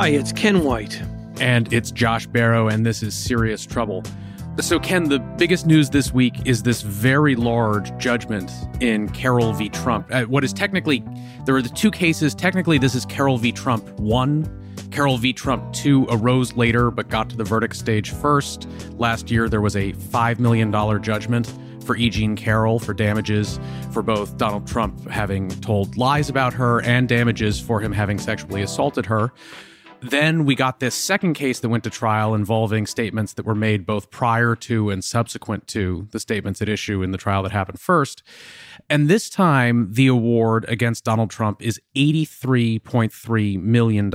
Hi, it's Ken White. And it's Josh Barro, and this is Serious Trouble. So, Ken, the biggest news this week is this very large judgment in Carroll v. Trump. Uh, what is technically, there are the two cases. Technically, this is Carroll v. Trump 1. Carroll v. Trump 2 arose later, but got to the verdict stage first. Last year, there was a $5 million judgment for E. Jean Carroll for damages for both Donald Trump having told lies about her and damages for him having sexually assaulted her. Then we got this second case that went to trial involving statements that were made both prior to and subsequent to the statements at issue in the trial that happened first. And this time, the award against Donald Trump is $83.3 million.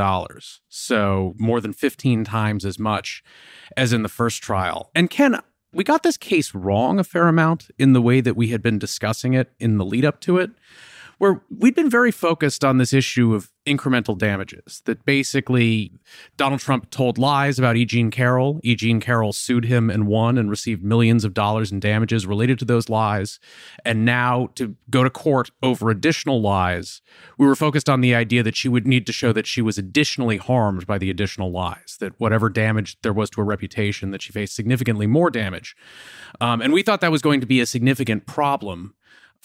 So more than 15 times as much as in the first trial. And Ken, we got this case wrong a fair amount in the way that we had been discussing it in the lead up to it where we'd been very focused on this issue of incremental damages. That basically Donald Trump told lies about E. Jean Carroll. E. Jean Carroll sued him and won and received millions of dollars in damages related to those lies. And now to go to court over additional lies, we were focused on the idea that she would need to show that she was additionally harmed by the additional lies, that whatever damage there was to her reputation, that she faced significantly more damage. Um, and we thought that was going to be a significant problem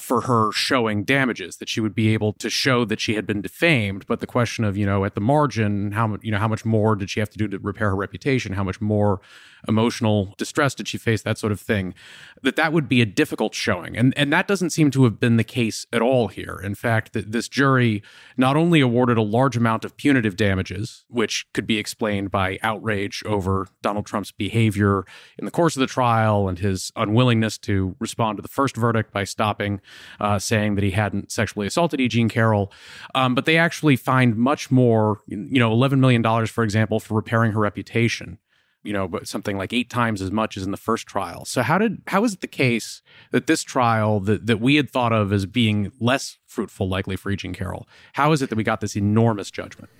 for her showing damages that she would be able to show that she had been defamed. But the question of you know at the margin how you know how much more did she have to do to repair her reputation? How much more emotional distress did she face? That sort of thing. That that would be a difficult showing. And and that doesn't seem to have been the case at all here. In fact that this jury not only awarded a large amount of punitive damages which could be explained by outrage over Donald Trump's behavior in the course of the trial and his unwillingness to respond to the first verdict by stopping uh, saying that he hadn't sexually assaulted E. Jean Carroll. Um, but they actually find much more, you know, $11 million, for example, for repairing her reputation. You know, but something like eight times as much as in the first trial. So how did how is it the case that this trial that, that we had thought of as being less fruitful, likely for E. Jean Carroll, how is it that we got this enormous judgment?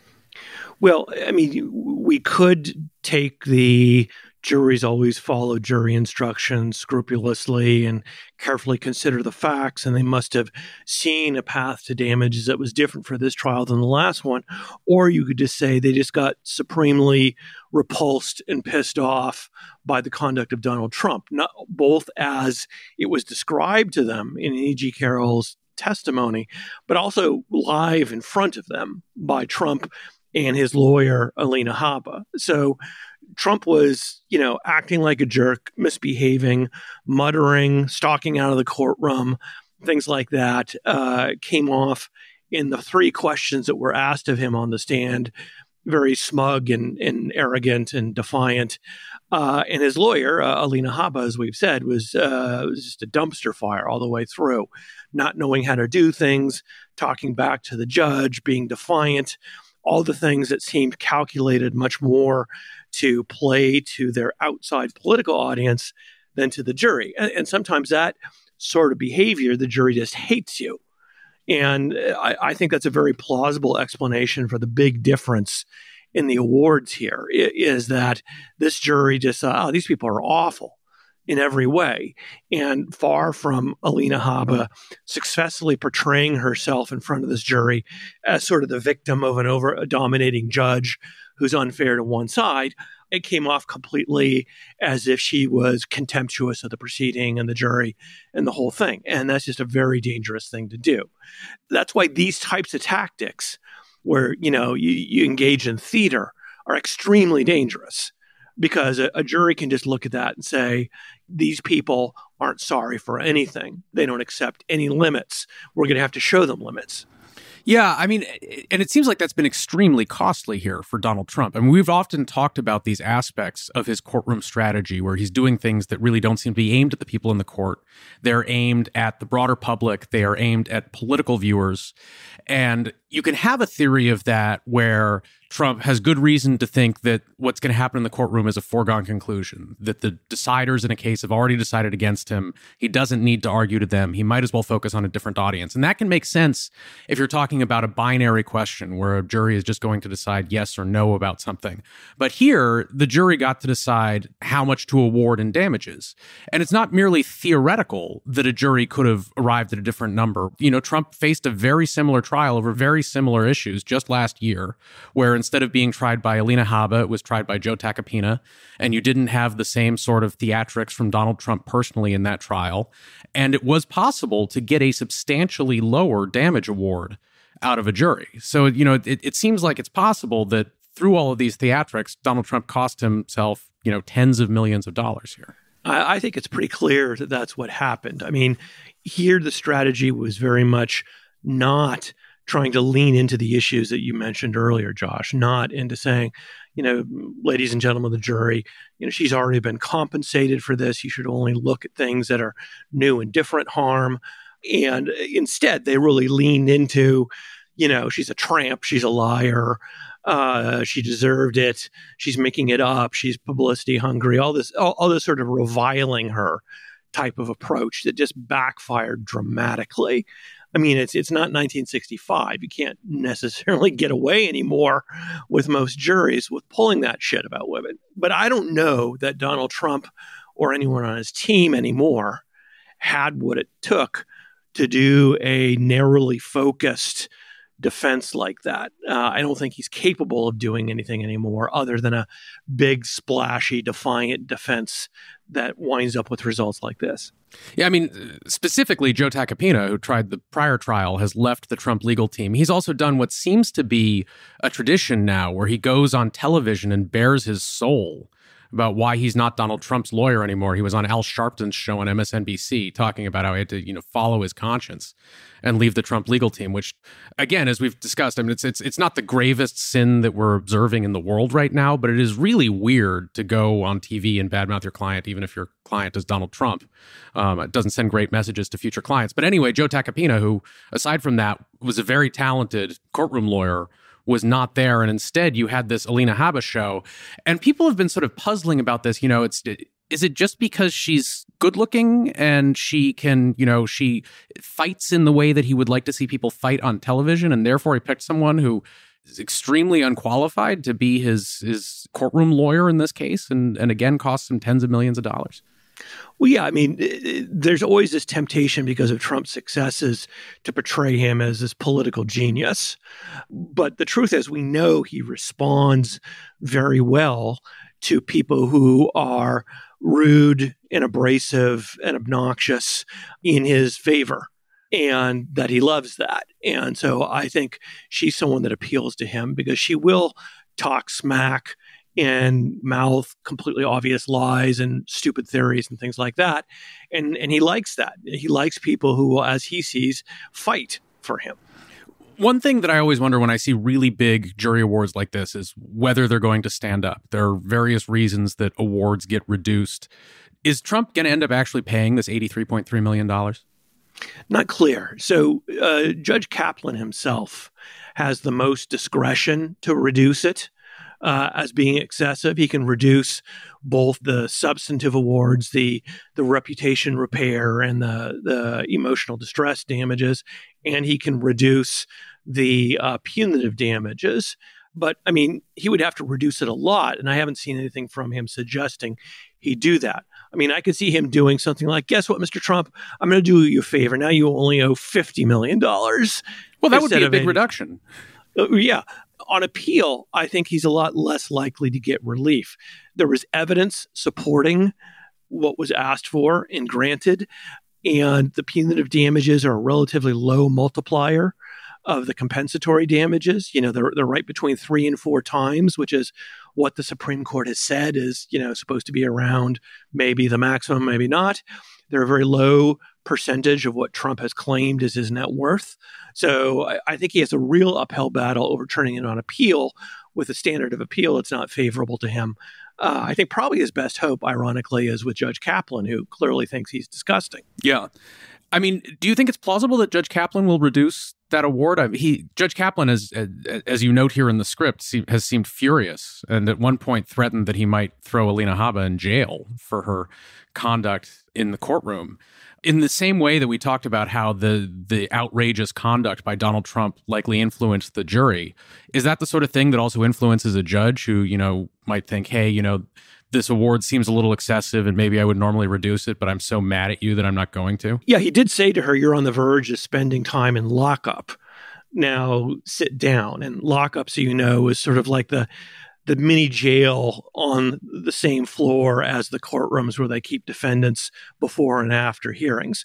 Well, I mean, we could take the juries always follow jury instructions scrupulously and carefully consider the facts, and they must have seen a path to damages that was different for this trial than the last one. Or you could just say they just got supremely repulsed and pissed off by the conduct of Donald Trump, not both as it was described to them in E.G. Carroll's testimony, but also live in front of them by Trump and his lawyer, Alina Habba. So Trump was, you know, acting like a jerk, misbehaving, muttering, stalking out of the courtroom, things like that uh, came off in the three questions that were asked of him on the stand very smug and, and arrogant and defiant. Uh, and his lawyer, uh, Alina Habba, as we've said, was, uh, was just a dumpster fire all the way through, not knowing how to do things, talking back to the judge, being defiant, all the things that seemed calculated much more to play to their outside political audience than to the jury. And, and sometimes that sort of behavior, the jury just hates you. And I, I, think that's a very plausible explanation for the big difference in the awards here is that this jury just, uh, oh, these people are awful in every way. And far from Alina Habba successfully portraying herself in front of this jury as sort of the victim of an over dominating judge who's unfair to one side, it came off completely as if she was contemptuous of the proceeding and the jury and the whole thing. And that's just a very dangerous thing to do. That's why these types of tactics, where you know you, you engage in theater, are extremely dangerous because a, a jury can just look at that and say, these people aren't sorry for anything. They don't accept any limits. We're going to have to show them limits. Yeah, I mean, and it seems like that's been extremely costly here for Donald Trump. I mean, we've often talked about these aspects of his courtroom strategy where he's doing things that really don't seem to be aimed at the people in the court. They're aimed at the broader public, they are aimed at political viewers. And you can have a theory of that where Trump has good reason to think that what's going to happen in the courtroom is a foregone conclusion, that the deciders in a case have already decided against him. He doesn't need to argue to them. He might as well focus on a different audience. And that can make sense if you're talking about a binary question where a jury is just going to decide yes or no about something. But here, the jury got to decide how much to award in damages. And it's not merely theoretical that a jury could have arrived at a different number. You know, Trump faced a very similar trial over very similar issues just last year, where instead of being tried by Alina Habba, it was tried by Joe Tacopina, and you didn't have the same sort of theatrics from Donald Trump personally in that trial. And it was possible to get a substantially lower damage award out of a jury. So, you know, it, it seems like it's possible that through all of these theatrics, Donald Trump cost himself, you know, tens of millions of dollars here. I, I think it's pretty clear that that's what happened. I mean, here the strategy was very much not trying to lean into the issues that you mentioned earlier, Josh, not into saying, you know, ladies and gentlemen of the jury, you know, she's already been compensated for this. You should only look at things that are new and different harm. And instead, they really leaned into, you know, she's a tramp, she's a liar, uh, she deserved it, she's making it up, she's publicity hungry, all this, all, all this sort of reviling her type of approach that just backfired dramatically. I mean, it's it's not 1965. You can't necessarily get away anymore with most juries with pulling that shit about women. But I don't know that Donald Trump or anyone on his team anymore had what it took to do a narrowly focused defense like that. Uh, I don't think he's capable of doing anything anymore other than a big, splashy, defiant defense that winds up with results like this. Yeah, I mean, specifically, Joe Tacopina, who tried the prior trial, has left the Trump legal team. He's also done what seems to be a tradition now where he goes on television and bares his soul about why he's not Donald Trump's lawyer anymore. He was on Al Sharpton's show on MSNBC talking about how he had to, you know, follow his conscience and leave the Trump legal team, which again, as we've discussed, I mean it's it's it's not the gravest sin that we're observing in the world right now, but it is really weird to go on TV and badmouth your client, even if your client is Donald Trump. Um, it doesn't send great messages to future clients. But anyway, Joe Tacopina, who aside from that was a very talented courtroom lawyer was not there. And instead, you had this Alina Habba show. And people have been sort of puzzling about this. You know, it's is it just because she's good looking and she can, you know, she fights in the way that he would like to see people fight on television, and therefore he picked someone who is extremely unqualified to be his his courtroom lawyer in this case, and and again costs him tens of millions of dollars. Well, yeah, I mean, eh, eh, there's always this temptation because of Trump's successes to portray him as this political genius. But the truth is, we know he responds very well to people who are rude and abrasive and obnoxious in his favor and that he loves that. And so I think she's someone that appeals to him because she will talk smack and mouth completely obvious lies and stupid theories and things like that. And and he likes that. He likes people who, as he sees, fight for him. One thing that I always wonder when I see really big jury awards like this is whether they're going to stand up. There are various reasons that awards get reduced. Is Trump going to end up actually paying this $83.3 million? Not clear. So, uh, Judge Kaplan himself has the most discretion to reduce it uh, as being excessive. He can reduce both the substantive awards, the the reputation repair, and the the emotional distress damages, and he can reduce the uh, punitive damages. But I mean, he would have to reduce it a lot, and I haven't seen anything from him suggesting he do that. I mean, I could see him doing something like, "Guess what, Mr. Trump? I'm going to do you a favor. Now you only owe fifty million dollars." Well, that would be a big reduction. Uh, yeah, on appeal, I think he's a lot less likely to get relief. There was evidence supporting what was asked for and granted, and the punitive damages are a relatively low multiplier of the compensatory damages. You know, they're, they're right between three and four times, which is what the Supreme Court has said is, you know, supposed to be around maybe the maximum, maybe not. They're a very low percentage of what Trump has claimed is his net worth. So I, I think he has a real uphill battle overturning it on appeal with a standard of appeal that's not favorable to him. Uh, I think probably his best hope, ironically, is with Judge Kaplan, who clearly thinks he's disgusting. Yeah. I mean, do you think it's plausible that Judge Kaplan will reduce that award? I, he Judge Kaplan, as as you note here in the script, has seemed furious, and at one point threatened that he might throw Alina Habba in jail for her conduct in the courtroom in the same way that we talked about how the the outrageous conduct by Donald Trump likely influenced the jury, is that the sort of thing that also influences a judge who, you know, might think, "Hey, you know, this award seems a little excessive and maybe I would normally reduce it, but I'm so mad at you that I'm not going to?" Yeah, he did say to her, "You're on the verge of spending time in lockup." now sit down. And lockup, so you know, is sort of like the the mini jail on the same floor as the courtrooms where they keep defendants before and after hearings.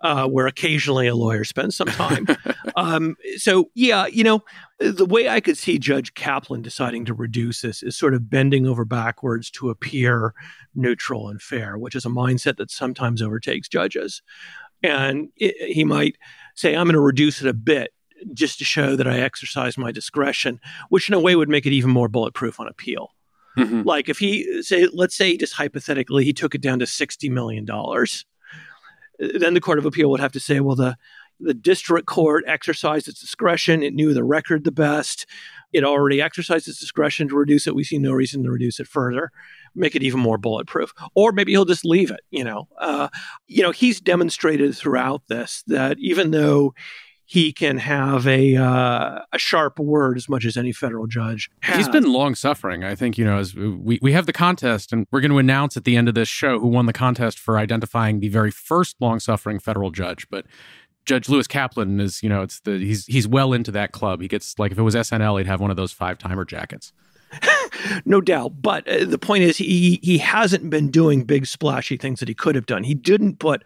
Uh, where occasionally a lawyer spends some time. um, so, yeah, you know, the way I could see Judge Kaplan deciding to reduce this is sort of bending over backwards to appear neutral and fair, which is a mindset that sometimes overtakes judges. And it, he might say, I'm going to reduce it a bit just to show that I exercise my discretion, which in a way would make it even more bulletproof on appeal. Mm-hmm. Like if he say, let's say just hypothetically, he took it down to $60 million. Then the Court of Appeal would have to say, well, the the district court exercised its discretion. It knew the record the best. It already exercised its discretion to reduce it. We see no reason to reduce it further make it even more bulletproof. Or maybe he'll just leave it. You know, uh, you know, he's demonstrated throughout this that even though he can have a uh, a sharp word as much as any federal judge. Has. He's been long suffering. I think you know as we we have the contest, and we're going to announce at the end of this show who won the contest for identifying the very first long suffering federal judge. But Judge Lewis Kaplan is you know it's the he's he's well into that club. He gets like if it was SNL, he'd have one of those five timer jackets. No doubt. But uh, the point is, he he hasn't been doing big splashy things that he could have done. He didn't put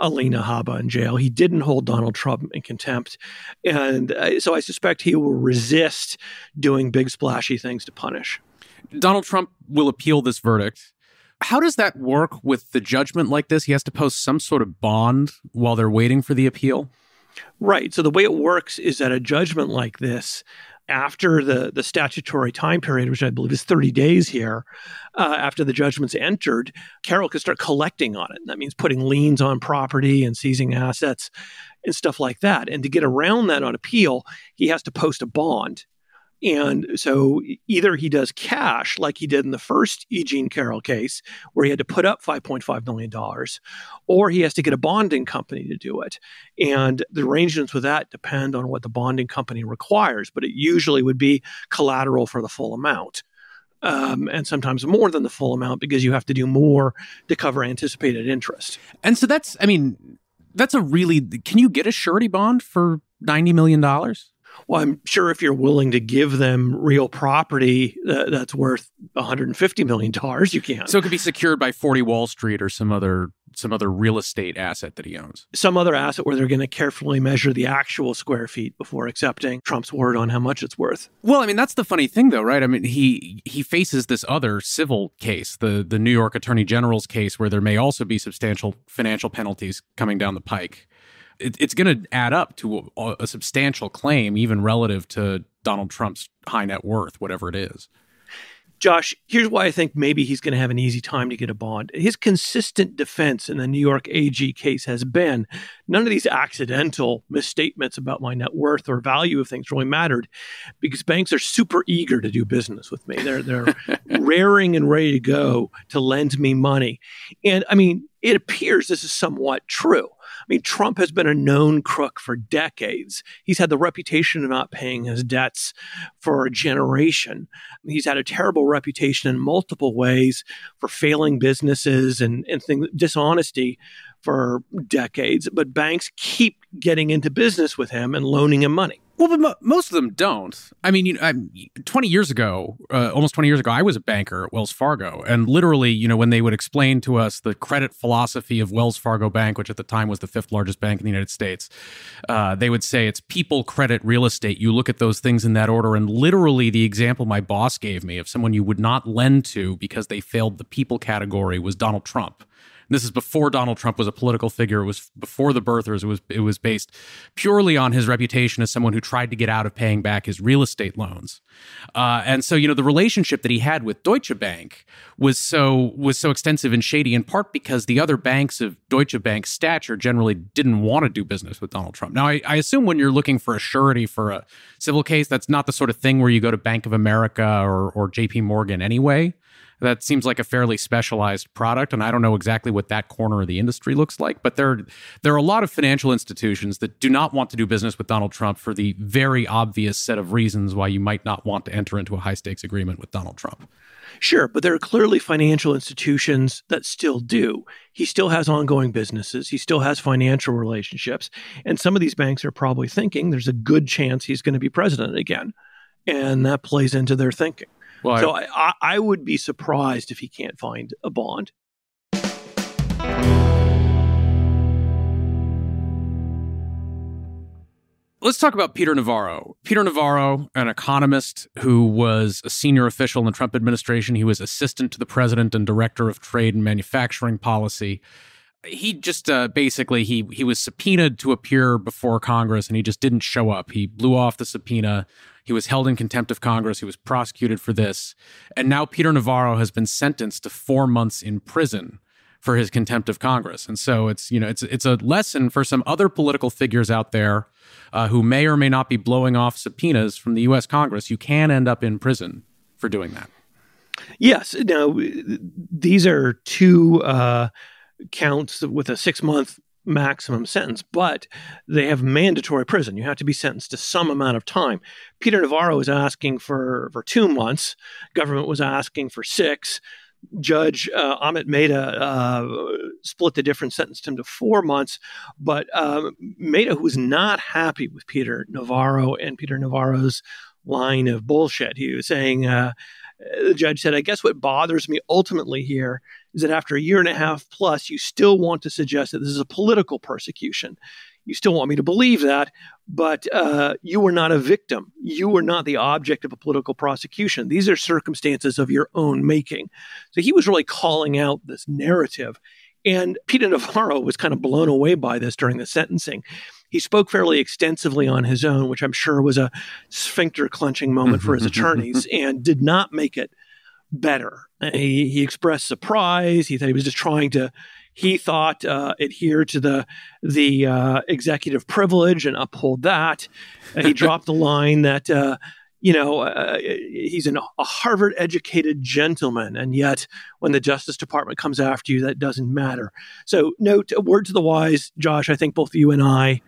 Alina Habba in jail. He didn't hold Donald Trump in contempt, and uh, so I suspect he will resist doing big splashy things to punish. Donald Trump will appeal this verdict. How does that work with the judgment like this? He has to post some sort of bond while they're waiting for the appeal. Right. So the way it works is that a judgment like this, after the, the statutory time period, which I believe is 30 days here, uh, after the judgment's entered, Carroll can start collecting on it. That means putting liens on property and seizing assets and stuff like that. And to get around that on appeal, he has to post a bond. And so either he does cash like he did in the first Eugene Carroll case, where he had to put up $5.5 million, or he has to get a bonding company to do it. And the arrangements with that depend on what the bonding company requires, but it usually would be collateral for the full amount. Um, and sometimes more than the full amount because you have to do more to cover anticipated interest. And so that's, I mean, that's a really, can you get a surety bond for $90 million? Well, I'm sure if you're willing to give them real property uh, that's worth 150 million dollars, you can. So it could be secured by 40 Wall Street or some other some other real estate asset that he owns. Some other asset where they're going to carefully measure the actual square feet before accepting Trump's word on how much it's worth. Well, I mean that's the funny thing though, right? I mean he he faces this other civil case, the the New York Attorney General's case where there may also be substantial financial penalties coming down the pike it, it's going to add up to a, a substantial claim, even relative to Donald Trump's high net worth, whatever it is. Josh, here's why I think maybe he's going to have an easy time to get a bond. His consistent defense in the New York AG case has been none of these accidental misstatements about my net worth or value of things really mattered because banks are super eager to do business with me. They're they're raring and ready to go to lend me money. And I mean, it appears this is somewhat true. Mean, Trump has been a known crook for decades. He's had the reputation of not paying his debts for a generation. He's had a terrible reputation in multiple ways for failing businesses and, and things, dishonesty for decades. But banks keep getting into business with him and loaning him money. Well, but mo- most of them don't. I mean, you know, 20 years ago, uh, almost 20 years ago, I was a banker at Wells Fargo. And literally, you know, when they would explain to us the credit philosophy of Wells Fargo Bank, which at the time was the fifth largest bank in the United States, uh, they would say it's people, credit, real estate. You look at those things in that order. And literally, the example my boss gave me of someone you would not lend to because they failed the people category was Donald Trump. This is before Donald Trump was a political figure. It was before the birthers. It was it was based purely on his reputation as someone who tried to get out of paying back his real estate loans. Uh, and so, you know, the relationship that he had with Deutsche Bank was so was so extensive and shady, in part because the other banks of Deutsche Bank's stature generally didn't want to do business with Donald Trump. Now, I, I assume when you're looking for a surety for a civil case, that's not the sort of thing where you go to Bank of America or, or J.P. Morgan anyway that seems like a fairly specialized product and i don't know exactly what that corner of the industry looks like but there there are a lot of financial institutions that do not want to do business with donald trump for the very obvious set of reasons why you might not want to enter into a high stakes agreement with donald trump Sure, but there are clearly financial institutions that still do. He still has ongoing businesses. He still has financial relationships. And some of these banks are probably thinking there's a good chance he's going to be president again. And that plays into their thinking. Well, so I, I, I would be surprised if he can't find a bond. Let's talk about Peter Navarro. Peter Navarro, an economist who was a senior official in the Trump administration. He was assistant to the president and director of trade and manufacturing policy. He just uh, basically he he was subpoenaed to appear before Congress and he just didn't show up. He blew off the subpoena. He was held in contempt of Congress. He was prosecuted for this. And now Peter Navarro has been sentenced to 4 months in prison for his contempt of Congress. And so it's, you know, it's it's a lesson for some other political figures out there uh, who may or may not be blowing off subpoenas from the U.S. Congress. You can end up in prison for doing that. Yes. Now, these are two uh, counts with a six month maximum sentence, but they have mandatory prison. You have to be sentenced to some amount of time. Peter Navarro is asking for, for two months. Government was asking for six. Judge uh, Amit Mehta uh, split the difference, sentenced him to four months. But um, Mehta, who was not happy with Peter Navarro and Peter Navarro's line of bullshit, he was saying, uh, the judge said, I guess what bothers me ultimately here is that after a year and a half plus, you still want to suggest that this is a political persecution. You still want me to believe that, but uh, you were not a victim. You were not the object of a political prosecution. These are circumstances of your own making. So he was really calling out this narrative. And Peter Navarro was kind of blown away by this during the sentencing. He spoke fairly extensively on his own, which I'm sure was a sphincter clenching moment for his attorneys, and did not make it better. He, he expressed surprise. He thought he was just trying to he thought uh, adhere to the the uh, executive privilege and uphold that. Uh, he dropped the line that uh, you know uh, he's an, a Harvard educated gentleman, and yet when the Justice Department comes after you, that doesn't matter. So, note a word to the wise, Josh. I think both you and I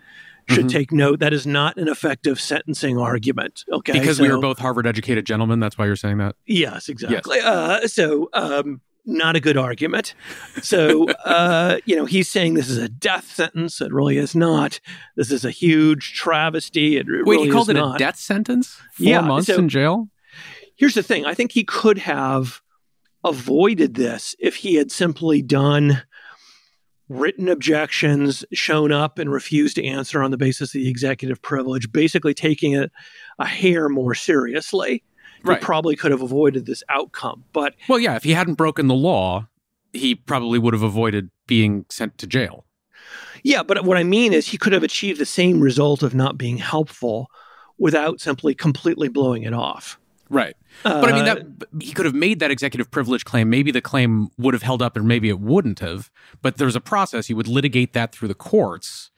should mm-hmm. take note that is not an effective sentencing argument. Okay, because so, we are both Harvard educated gentlemen. That's why you're saying that. Yes, exactly. Yes. Uh, so, um, not a good argument. So, uh, you know, he's saying this is a death sentence. It really is not. This is a huge travesty. It Wait, really he called it not. a death sentence? Four yeah, months so in jail? Here's the thing I think he could have avoided this if he had simply done written objections, shown up and refused to answer on the basis of the executive privilege, basically taking it a hair more seriously right. he probably could have avoided this outcome. But well, yeah, if he hadn't broken the law, he probably would have avoided being sent to jail. Yeah, but what I mean is he could have achieved the same result of not being helpful without simply completely blowing it off. Right. Uh, but I mean that he could have made that executive privilege claim. Maybe the claim would have held up and maybe it wouldn't have. But there's a process. He would litigate that through the courts.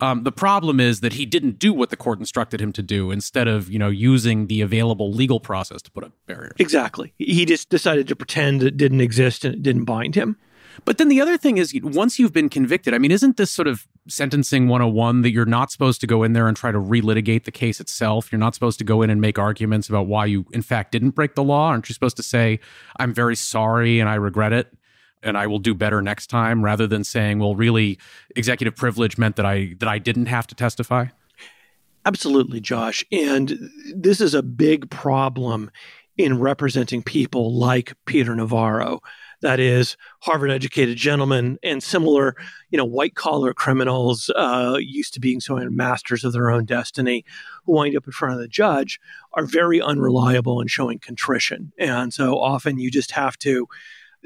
Um, the problem is that he didn't do what the court instructed him to do. Instead of you know using the available legal process to put up barriers. Exactly. He just decided to pretend it didn't exist and it didn't bind him. But then the other thing is, once you've been convicted, I mean, isn't this sort of sentencing 101 that you're not supposed to go in there and try to relitigate the case itself? You're not supposed to go in and make arguments about why you, in fact, didn't break the law. Aren't you supposed to say, I'm very sorry and I regret it? and I will do better next time rather than saying, well, really executive privilege meant that I that I didn't have to testify? Absolutely, Josh. And this is a big problem in representing people like Peter Navarro. That is Harvard educated gentlemen and similar, you know, white collar criminals uh, used to being so masters of their own destiny who wind up in front of the judge are very unreliable and showing contrition. And so often you just have to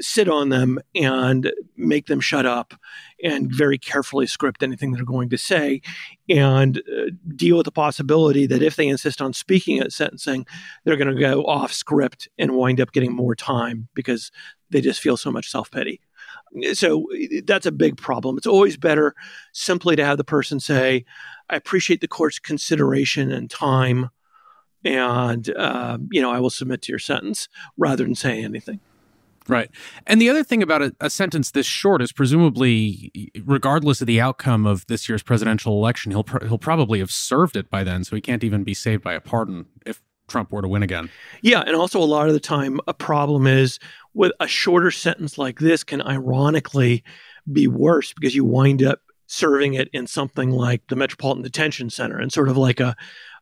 sit on them and make them shut up and very carefully script anything they're going to say and uh, deal with the possibility that if they insist on speaking at sentencing, they're going to go off script and wind up getting more time because they just feel so much self pity. So that's a big problem. It's always better simply to have the person say, I appreciate the court's consideration and time. And, uh, you know, I will submit to your sentence rather than say anything. Right. And the other thing about a, a, sentence this short is presumably, regardless of the outcome of this year's presidential election, he'll he'll probably have served it by then, so he can't even be saved by a pardon if Trump were to win again. Yeah, and also a lot of the time, a problem is with a shorter sentence like this can ironically be worse because you wind up serving it in something like the Metropolitan Detention Center and sort of like a,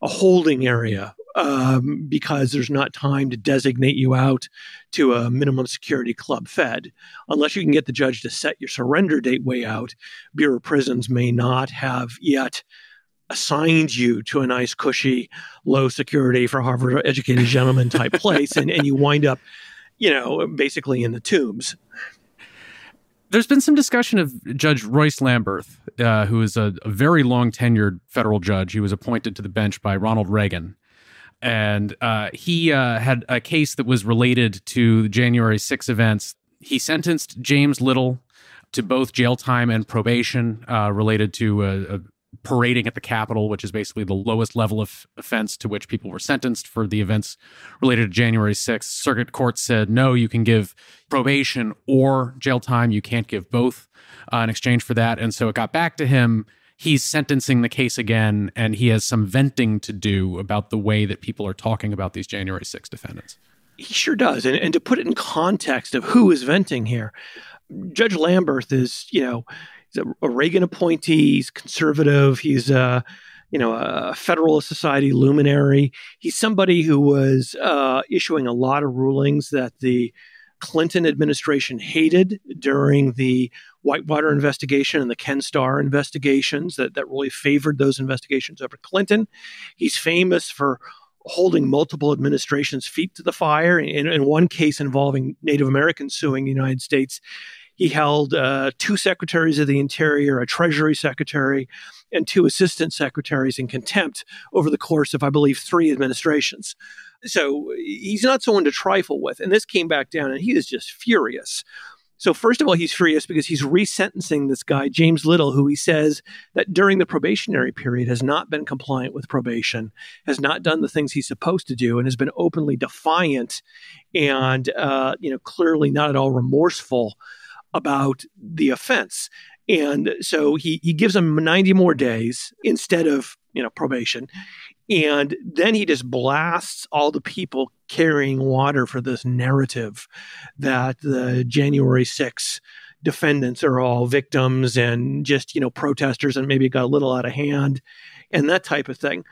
a holding area um, because there's not time to designate you out to a minimum security club fed. Unless you can get the judge to set your surrender date way out, Bureau of Prisons may not have yet assigned you to a nice, cushy, low security for Harvard educated gentleman type place, and, and you wind up, you know, basically in the tombs. There's been some discussion of Judge Royce Lamberth, uh, who is a, a very long tenured federal judge. He was appointed to the bench by Ronald Reagan and uh, he uh, had a case that was related to the January 6 events. He sentenced James Little to both jail time and probation uh, related to uh, parading at the Capitol, which is basically the lowest level of offense to which people were sentenced for the events related to January 6th. Circuit Court said, no, you can give probation or jail time. You can't give both uh, in exchange for that. And so it got back to him he's sentencing the case again and he has some venting to do about the way that people are talking about these January 6th defendants. He sure does. And, and to put it in context of who is venting here, Judge Lamberth is, you know, he's a, a Reagan appointee, he's conservative, he's a, you know, a Federalist Society luminary. He's somebody who was uh, issuing a lot of rulings that the Clinton administration hated during the Whitewater investigation and the Ken Starr investigations that, that really favored those investigations over Clinton. He's famous for holding multiple administrations' feet to the fire. In, in one case involving Native Americans suing the United States, he held uh, two secretaries of the Interior, a Treasury secretary, and two assistant secretaries in contempt over the course of, I believe, three administrations. So he's not someone to trifle with. And this came back down, and he is just furious. So, first of all, he's furious because he's resentencing this guy, James Little, who he says that during the probationary period has not been compliant with probation, has not done the things he's supposed to do, and has been openly defiant and, uh, you know, clearly not at all remorseful about the offense. And so he, he gives him 90 more days instead of, you know, probation. And then he just blasts all the people carrying water for this narrative that the January 6 defendants are all victims and just, you know, protesters and maybe got a little out of hand and that type of thing.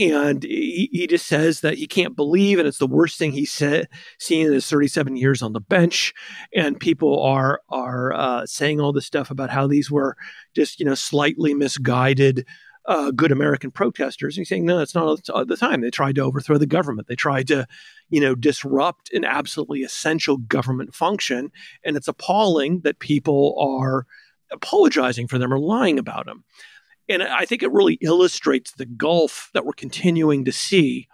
And he, he just says that he can't believe, and it's the worst thing he's seen in his 37 years on the bench. And people are are uh, saying all this stuff about how these were just, you know, slightly misguided uh, good American protesters. And he's saying, no, that's not all the time. They tried to overthrow the government. They tried to, you know, disrupt an absolutely essential government function. And it's appalling that people are apologizing for them or lying about them. And I think it really illustrates the gulf that we're continuing to see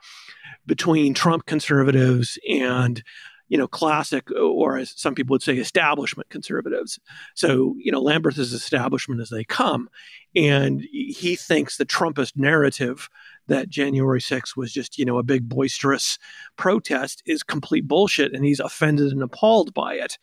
between Trump conservatives and you know, classic, or as some people would say, establishment conservatives. So, you know, Lamberth is establishment as they come. And he thinks the Trumpist narrative that January 6th was just, you know, a big boisterous protest is complete bullshit. And he's offended and appalled by it.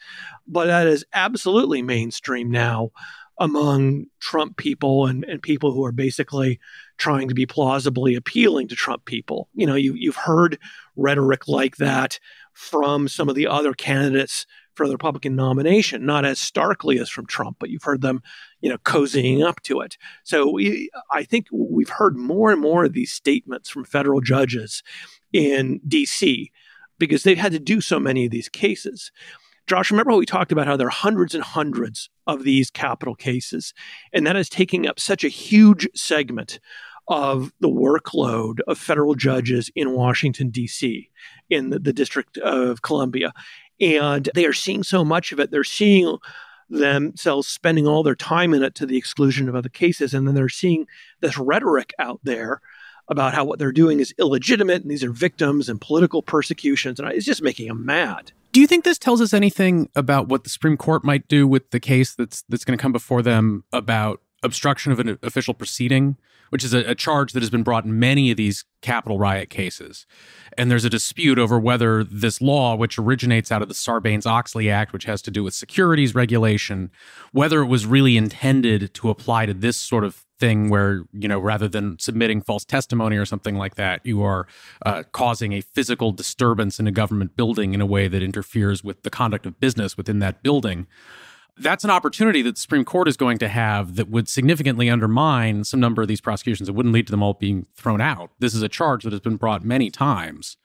But that is absolutely mainstream now among Trump people and, and people who are basically trying to be plausibly appealing to Trump people. You know, you, you've heard rhetoric like that from some of the other candidates for the Republican nomination, not as starkly as from Trump, but you've heard them, you know, cozying up to it. So we, I think we've heard more and more of these statements from federal judges in D.C. because they've had to do so many of these cases. Josh, remember how we talked about how there are hundreds and hundreds of these Capitol cases, and that is taking up such a huge segment of the workload of federal judges in Washington, D.C., in the, the District of Columbia. And they are seeing so much of it. They're seeing themselves spending all their time in it to the exclusion of other cases. And then they're seeing this rhetoric out there about how what they're doing is illegitimate and these are victims and political persecutions. And it's just making them mad. Do you think this tells us anything about what the Supreme Court might do with the case that's that's going to come before them about obstruction of an official proceeding, which is a, a, charge that has been brought in many of these Capitol riot cases. And there's a dispute over whether this law, which originates out of the Sarbanes Oxley Act, which has to do with securities regulation, whether it was really intended to apply to this sort of thing where you know rather than submitting false testimony or something like that, you are uh, causing a physical disturbance in a government building in a way that interferes with the conduct of business within that building. That's an opportunity that the Supreme Court is going to have that would significantly undermine some number of these prosecutions. It wouldn't lead to them all being thrown out. This is a charge that has been brought many times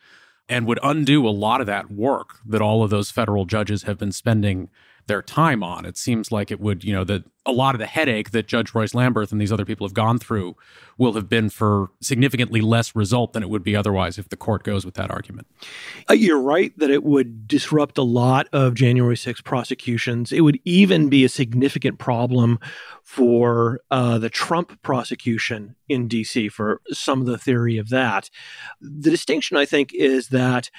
and would undo a lot of that work that all of those federal judges have been spending their time on. It seems like it would, you know, that a lot of the headache that Judge Royce Lamberth and these other people have gone through will have been for significantly less result than it would be otherwise if the court goes with that argument. Uh, you're right that it would disrupt a lot of January 6 prosecutions. It would even be a significant problem for uh, the Trump prosecution in D.C. for some of the theory of that. The distinction, I think, is that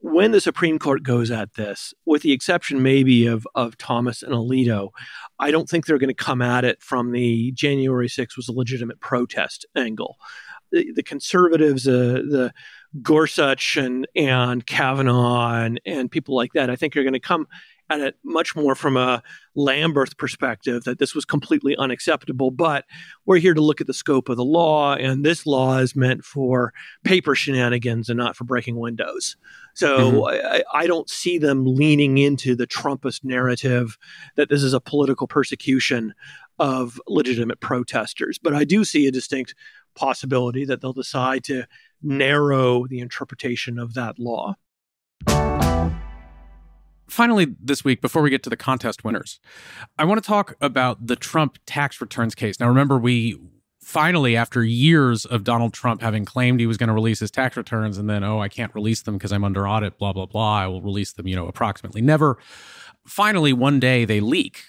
when the Supreme Court goes at this, with the exception maybe of, of Thomas and Alito, I don't think they're going to come at it from the January 6th was a legitimate protest angle. The, the conservatives, uh, the Gorsuch and, and Kavanaugh and, and people like that, I think are going to come at it much more from a Lamberth perspective that this was completely unacceptable. But we're here to look at the scope of the law, and this law is meant for paper shenanigans and not for breaking windows. So mm-hmm. I, I, don't see them leaning into the Trumpist narrative that this is a political persecution of legitimate protesters. But I do see a distinct possibility that they'll decide to narrow the interpretation of that law finally, this week, before we get to the contest winners, I want to talk about the Trump tax returns case. Now, remember, we finally, after years of Donald Trump having claimed he was going to release his tax returns and then, oh, I can't release them because I'm under audit, blah, blah, blah, I will release them, you know, approximately never. Finally, one day they leak.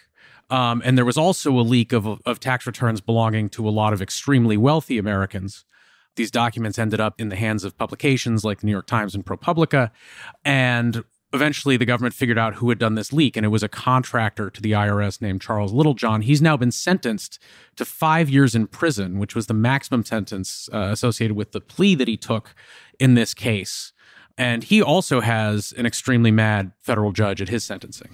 Um, and there was also a leak of, of tax returns belonging to a lot of extremely wealthy Americans these documents ended up in the hands of publications like the New York Times and ProPublica. And eventually the government figured out who had done this leak, and it was a contractor to the IRS named Charles Littlejohn. He's now been sentenced to five years in prison, which was the maximum sentence uh, associated with the plea that he took in this case. And he also has an extremely mad federal judge at his sentencing.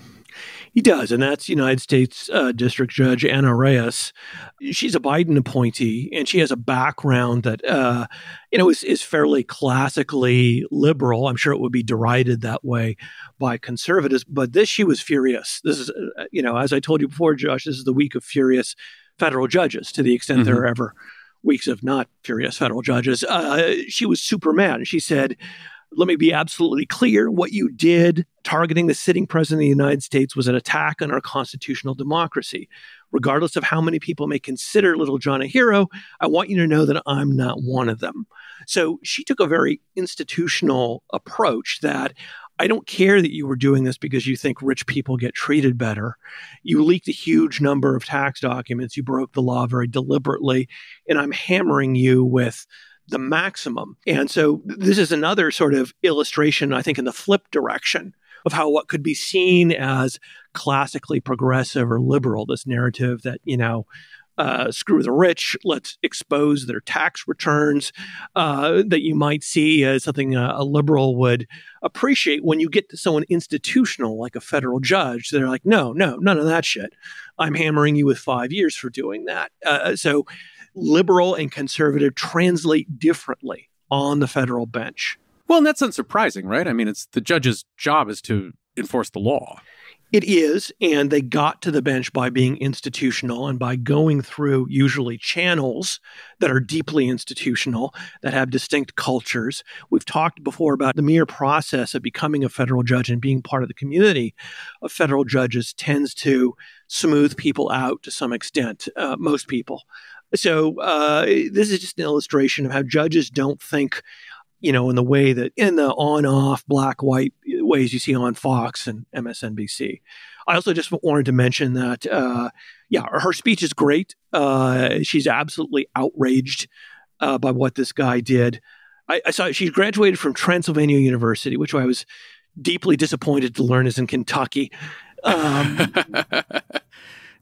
He does, and that's United States uh, District Judge Anna Reyes. She's a Biden appointee, and she has a background that uh, you know is, is fairly classically liberal. I'm sure it would be derided that way by conservatives, but this she was furious. This is, uh, you know, as I told you before, Josh, this is the week of furious federal judges. To the extent mm-hmm. there are ever weeks of not furious federal judges, uh, she was super mad. She said let me be absolutely clear. What you did targeting the sitting president of the United States was an attack on our constitutional democracy. Regardless of how many people may consider Littlejohn a hero, I want you to know that I'm not one of them. So she took a very institutional approach that I don't care that you were doing this because you think rich people get treated better. You leaked a huge number of tax documents. You broke the law very deliberately. And I'm hammering you with the maximum. And so this is another sort of illustration, I think, in the flip direction of how what could be seen as classically progressive or liberal, this narrative that, you know, uh, screw the rich, let's expose their tax returns, uh, that you might see as something uh, a liberal would appreciate when you get to someone institutional like a federal judge. They're like, no, no, none of that shit. I'm hammering you with five years for doing that. Uh, so liberal and conservative translate differently on the federal bench. Well, and that's unsurprising, right? I mean, it's the judge's job is to enforce the law. It is, and they got to the bench by being institutional and by going through usually channels that are deeply institutional, that have distinct cultures. We've talked before about the mere process of becoming a federal judge and being part of the community of federal judges tends to smooth people out to some extent, uh, most people. So uh, this is just an illustration of how judges don't think, you know, in the way that in the on-off black-white ways you see on Fox and MSNBC. I also just wanted to mention that, uh, yeah, her speech is great. Uh, she's absolutely outraged uh, by what this guy did. I, I saw she graduated from Transylvania University, which I was deeply disappointed to learn is in Kentucky. Um,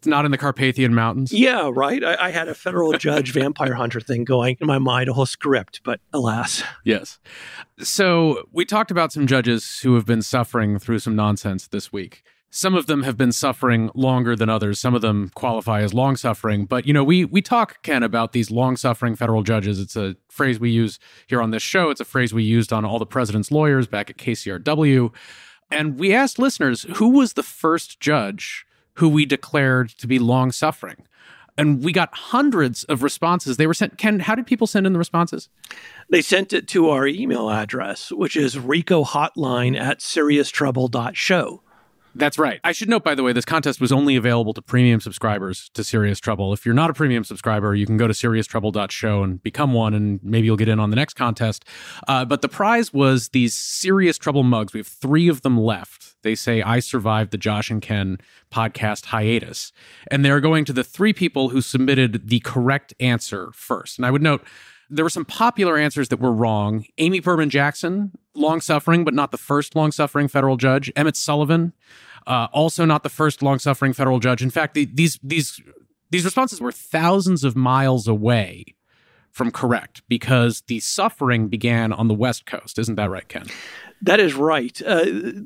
It's not in the Carpathian Mountains. Yeah, right. I, I had a federal judge vampire hunter thing going in my mind, a whole script, but alas. Yes. So we talked about some judges who have been suffering through some nonsense this week. some of them have been suffering longer than others. Some of them qualify as long suffering. But you know, we we talk Ken about these long suffering federal judges. It's a phrase we use here on this show. It's a phrase we used on all the president's lawyers back at KCRW. And we asked listeners who was the first judge who we declared to be long suffering. And we got hundreds of responses. They were sent. Ken, how did people send in the responses? They sent it to our email address, which is ricohotline at serioustrouble.show. That's right. I should note, by the way, this contest was only available to premium subscribers to Serious Trouble. If you're not a premium subscriber, you can go to serioustrouble.show and become one, and maybe you'll get in on the next contest. Uh, but the prize was these Serious Trouble mugs. We have three of them left. They say, I survived the Josh and Ken podcast hiatus. And they're going to the three people who submitted the correct answer first. And I would note, there were some popular answers that were wrong. Amy Berman Jackson, long suffering, but not the first long suffering federal judge. Emmett Sullivan, uh, also not the first long suffering federal judge. In fact, the, these these these responses were thousands of miles away from correct because the suffering began on the West Coast. Isn't that right, Ken? That is right. Uh,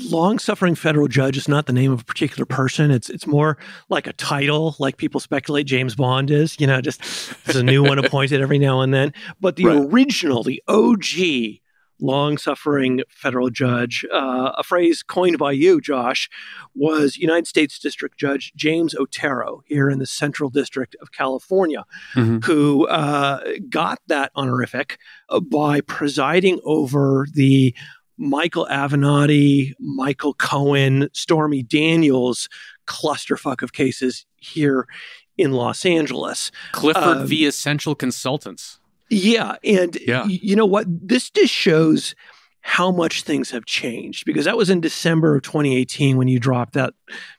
long suffering federal judge is not the name of a particular person. It's it's more like a title, like people speculate James Bond is. You know, just there's a new one appointed every now and then. But the right. original, the OG long suffering federal judge, uh, a phrase coined by you, Josh, was United States District Judge James Otero here in the Central District of California, mm-hmm. who uh, got that honorific uh, by presiding over the Michael Avenatti, Michael Cohen, Stormy Daniels clusterfuck of cases here in Los Angeles. Clifford um, v. Essential Consultants. Yeah. And yeah. You know what? This just shows how much things have changed because that was in December of 2018 when you dropped that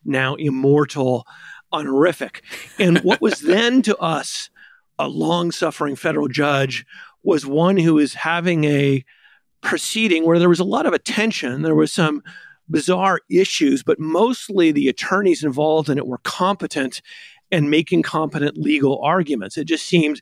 now immortal honorific. And what was then to us a long suffering federal judge was one who is having a proceeding where there was a lot of attention. There was some bizarre issues, but mostly the attorneys involved in it were competent and making competent legal arguments. It just seemed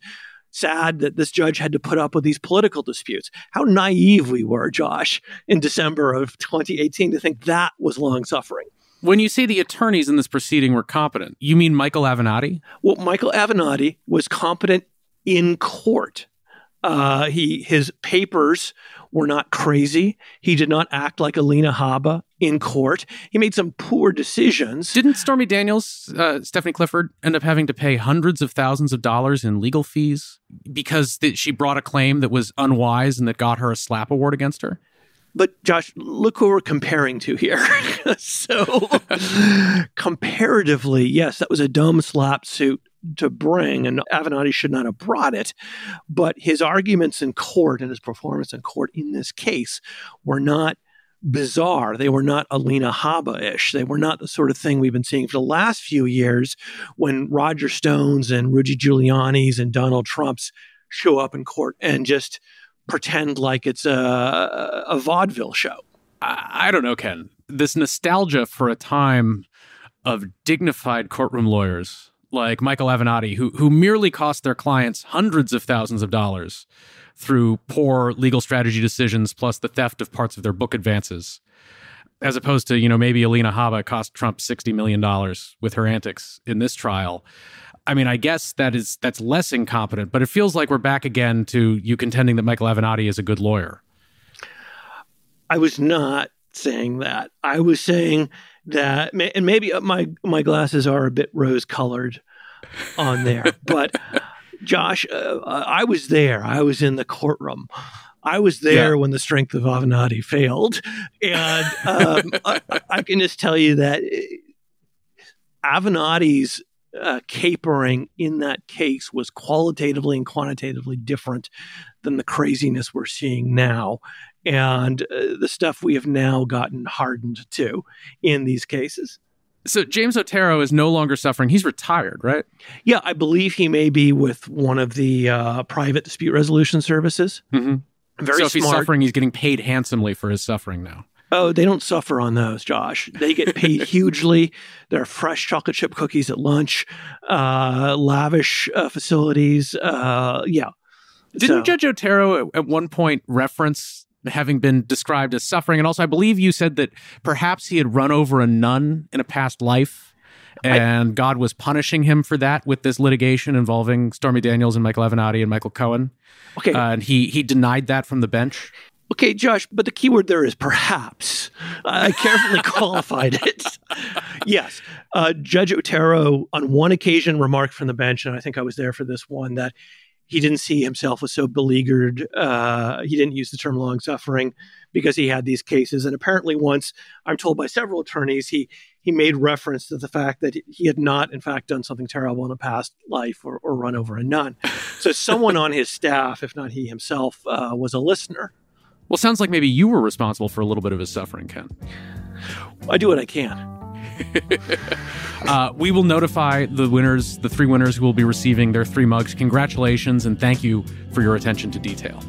sad that this judge had to put up with these political disputes. How naive we were, Josh, in December of 2018 to think that was long suffering. When you say the attorneys in this proceeding were competent, you mean Michael Avenatti? Well, Michael Avenatti was competent in court. Uh, he his papers were not crazy. He did not act like Alina Habba in court. He made some poor decisions. Didn't Stormy Daniels, uh, Stephanie Clifford, end up having to pay hundreds of thousands of dollars in legal fees because th- she brought a claim that was unwise and that got her a SLAPP award against her? But Josh, look who we're comparing to here. so, comparatively, yes, that was a dumb SLAPP suit to bring, and Avenatti should not have brought it. But his arguments in court and his performance in court in this case were not bizarre. They were not Alina Habba ish. They were not the sort of thing we've been seeing for the last few years when Roger Stones and Rudy Giuliani's and Donald Trump's show up in court and just pretend like it's a, a vaudeville show. I, I don't know, Ken. This nostalgia for a time of dignified courtroom lawyers like Michael Avenatti, who who merely cost their clients hundreds of thousands of dollars through poor legal strategy decisions plus the theft of parts of their book advances. As opposed to, you know, maybe Alina Habba cost Trump $60 million with her antics in this trial. I mean, I guess that is that's less incompetent, but it feels like we're back again to you contending that Michael Avenatti is a good lawyer. I was not saying that. I was saying that, and maybe my my glasses are a bit rose colored on there, but Josh, uh, I was there. I was in the courtroom. I was there yeah. when the strength of Avenatti failed, and um, I, I, can just tell you that uh, Avenatti's uh, capering in that case was qualitatively and quantitatively different than the craziness we're seeing now and uh, the stuff we have now gotten hardened to in these cases. So James Otero is no longer suffering. He's retired, right? Yeah, I believe he may be with one of the uh, private dispute resolution services. Mm-hmm. Very so if smart. he's suffering, he's getting paid handsomely for his suffering now. Oh, they don't suffer on those, Josh. They get paid hugely. There are fresh chocolate chip cookies at lunch, uh, lavish uh, facilities. Uh, yeah. Didn't so. Judge Otero at one point reference having been described as suffering. And also, I believe you said that perhaps he had run over a nun in a past life and I, God was punishing him for that with this litigation involving Stormy Daniels and Michael Avenatti and Michael Cohen. Okay. Uh, and he, he denied that from the bench. Okay, Josh, but the key word there is perhaps. I carefully qualified it. yes. Uh, Judge Otero, on one occasion, remarked from the bench, and I think I was there for this one, that he didn't see himself as so beleaguered. Uh, he didn't use the term long suffering because he had these cases. And apparently, once I'm told by several attorneys, he he made reference to the fact that he had not, in fact, done something terrible in a past life or, or run over a nun. So someone on his staff, if not he himself, uh, was a listener. Well, sounds like maybe you were responsible for a little bit of his suffering, Ken. I do what I can. uh, we will notify the winners, the three winners who will be receiving their three mugs. Congratulations and thank you for your attention to detail.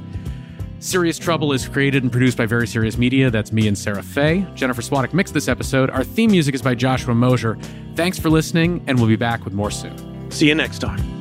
Serious Trouble is created and produced by Very Serious Media. That's me and Sarah Fay. Jennifer Swadek mixed this episode. Our theme music is by Joshua Mosier. Thanks for listening, and we'll be back with more soon. See you next time.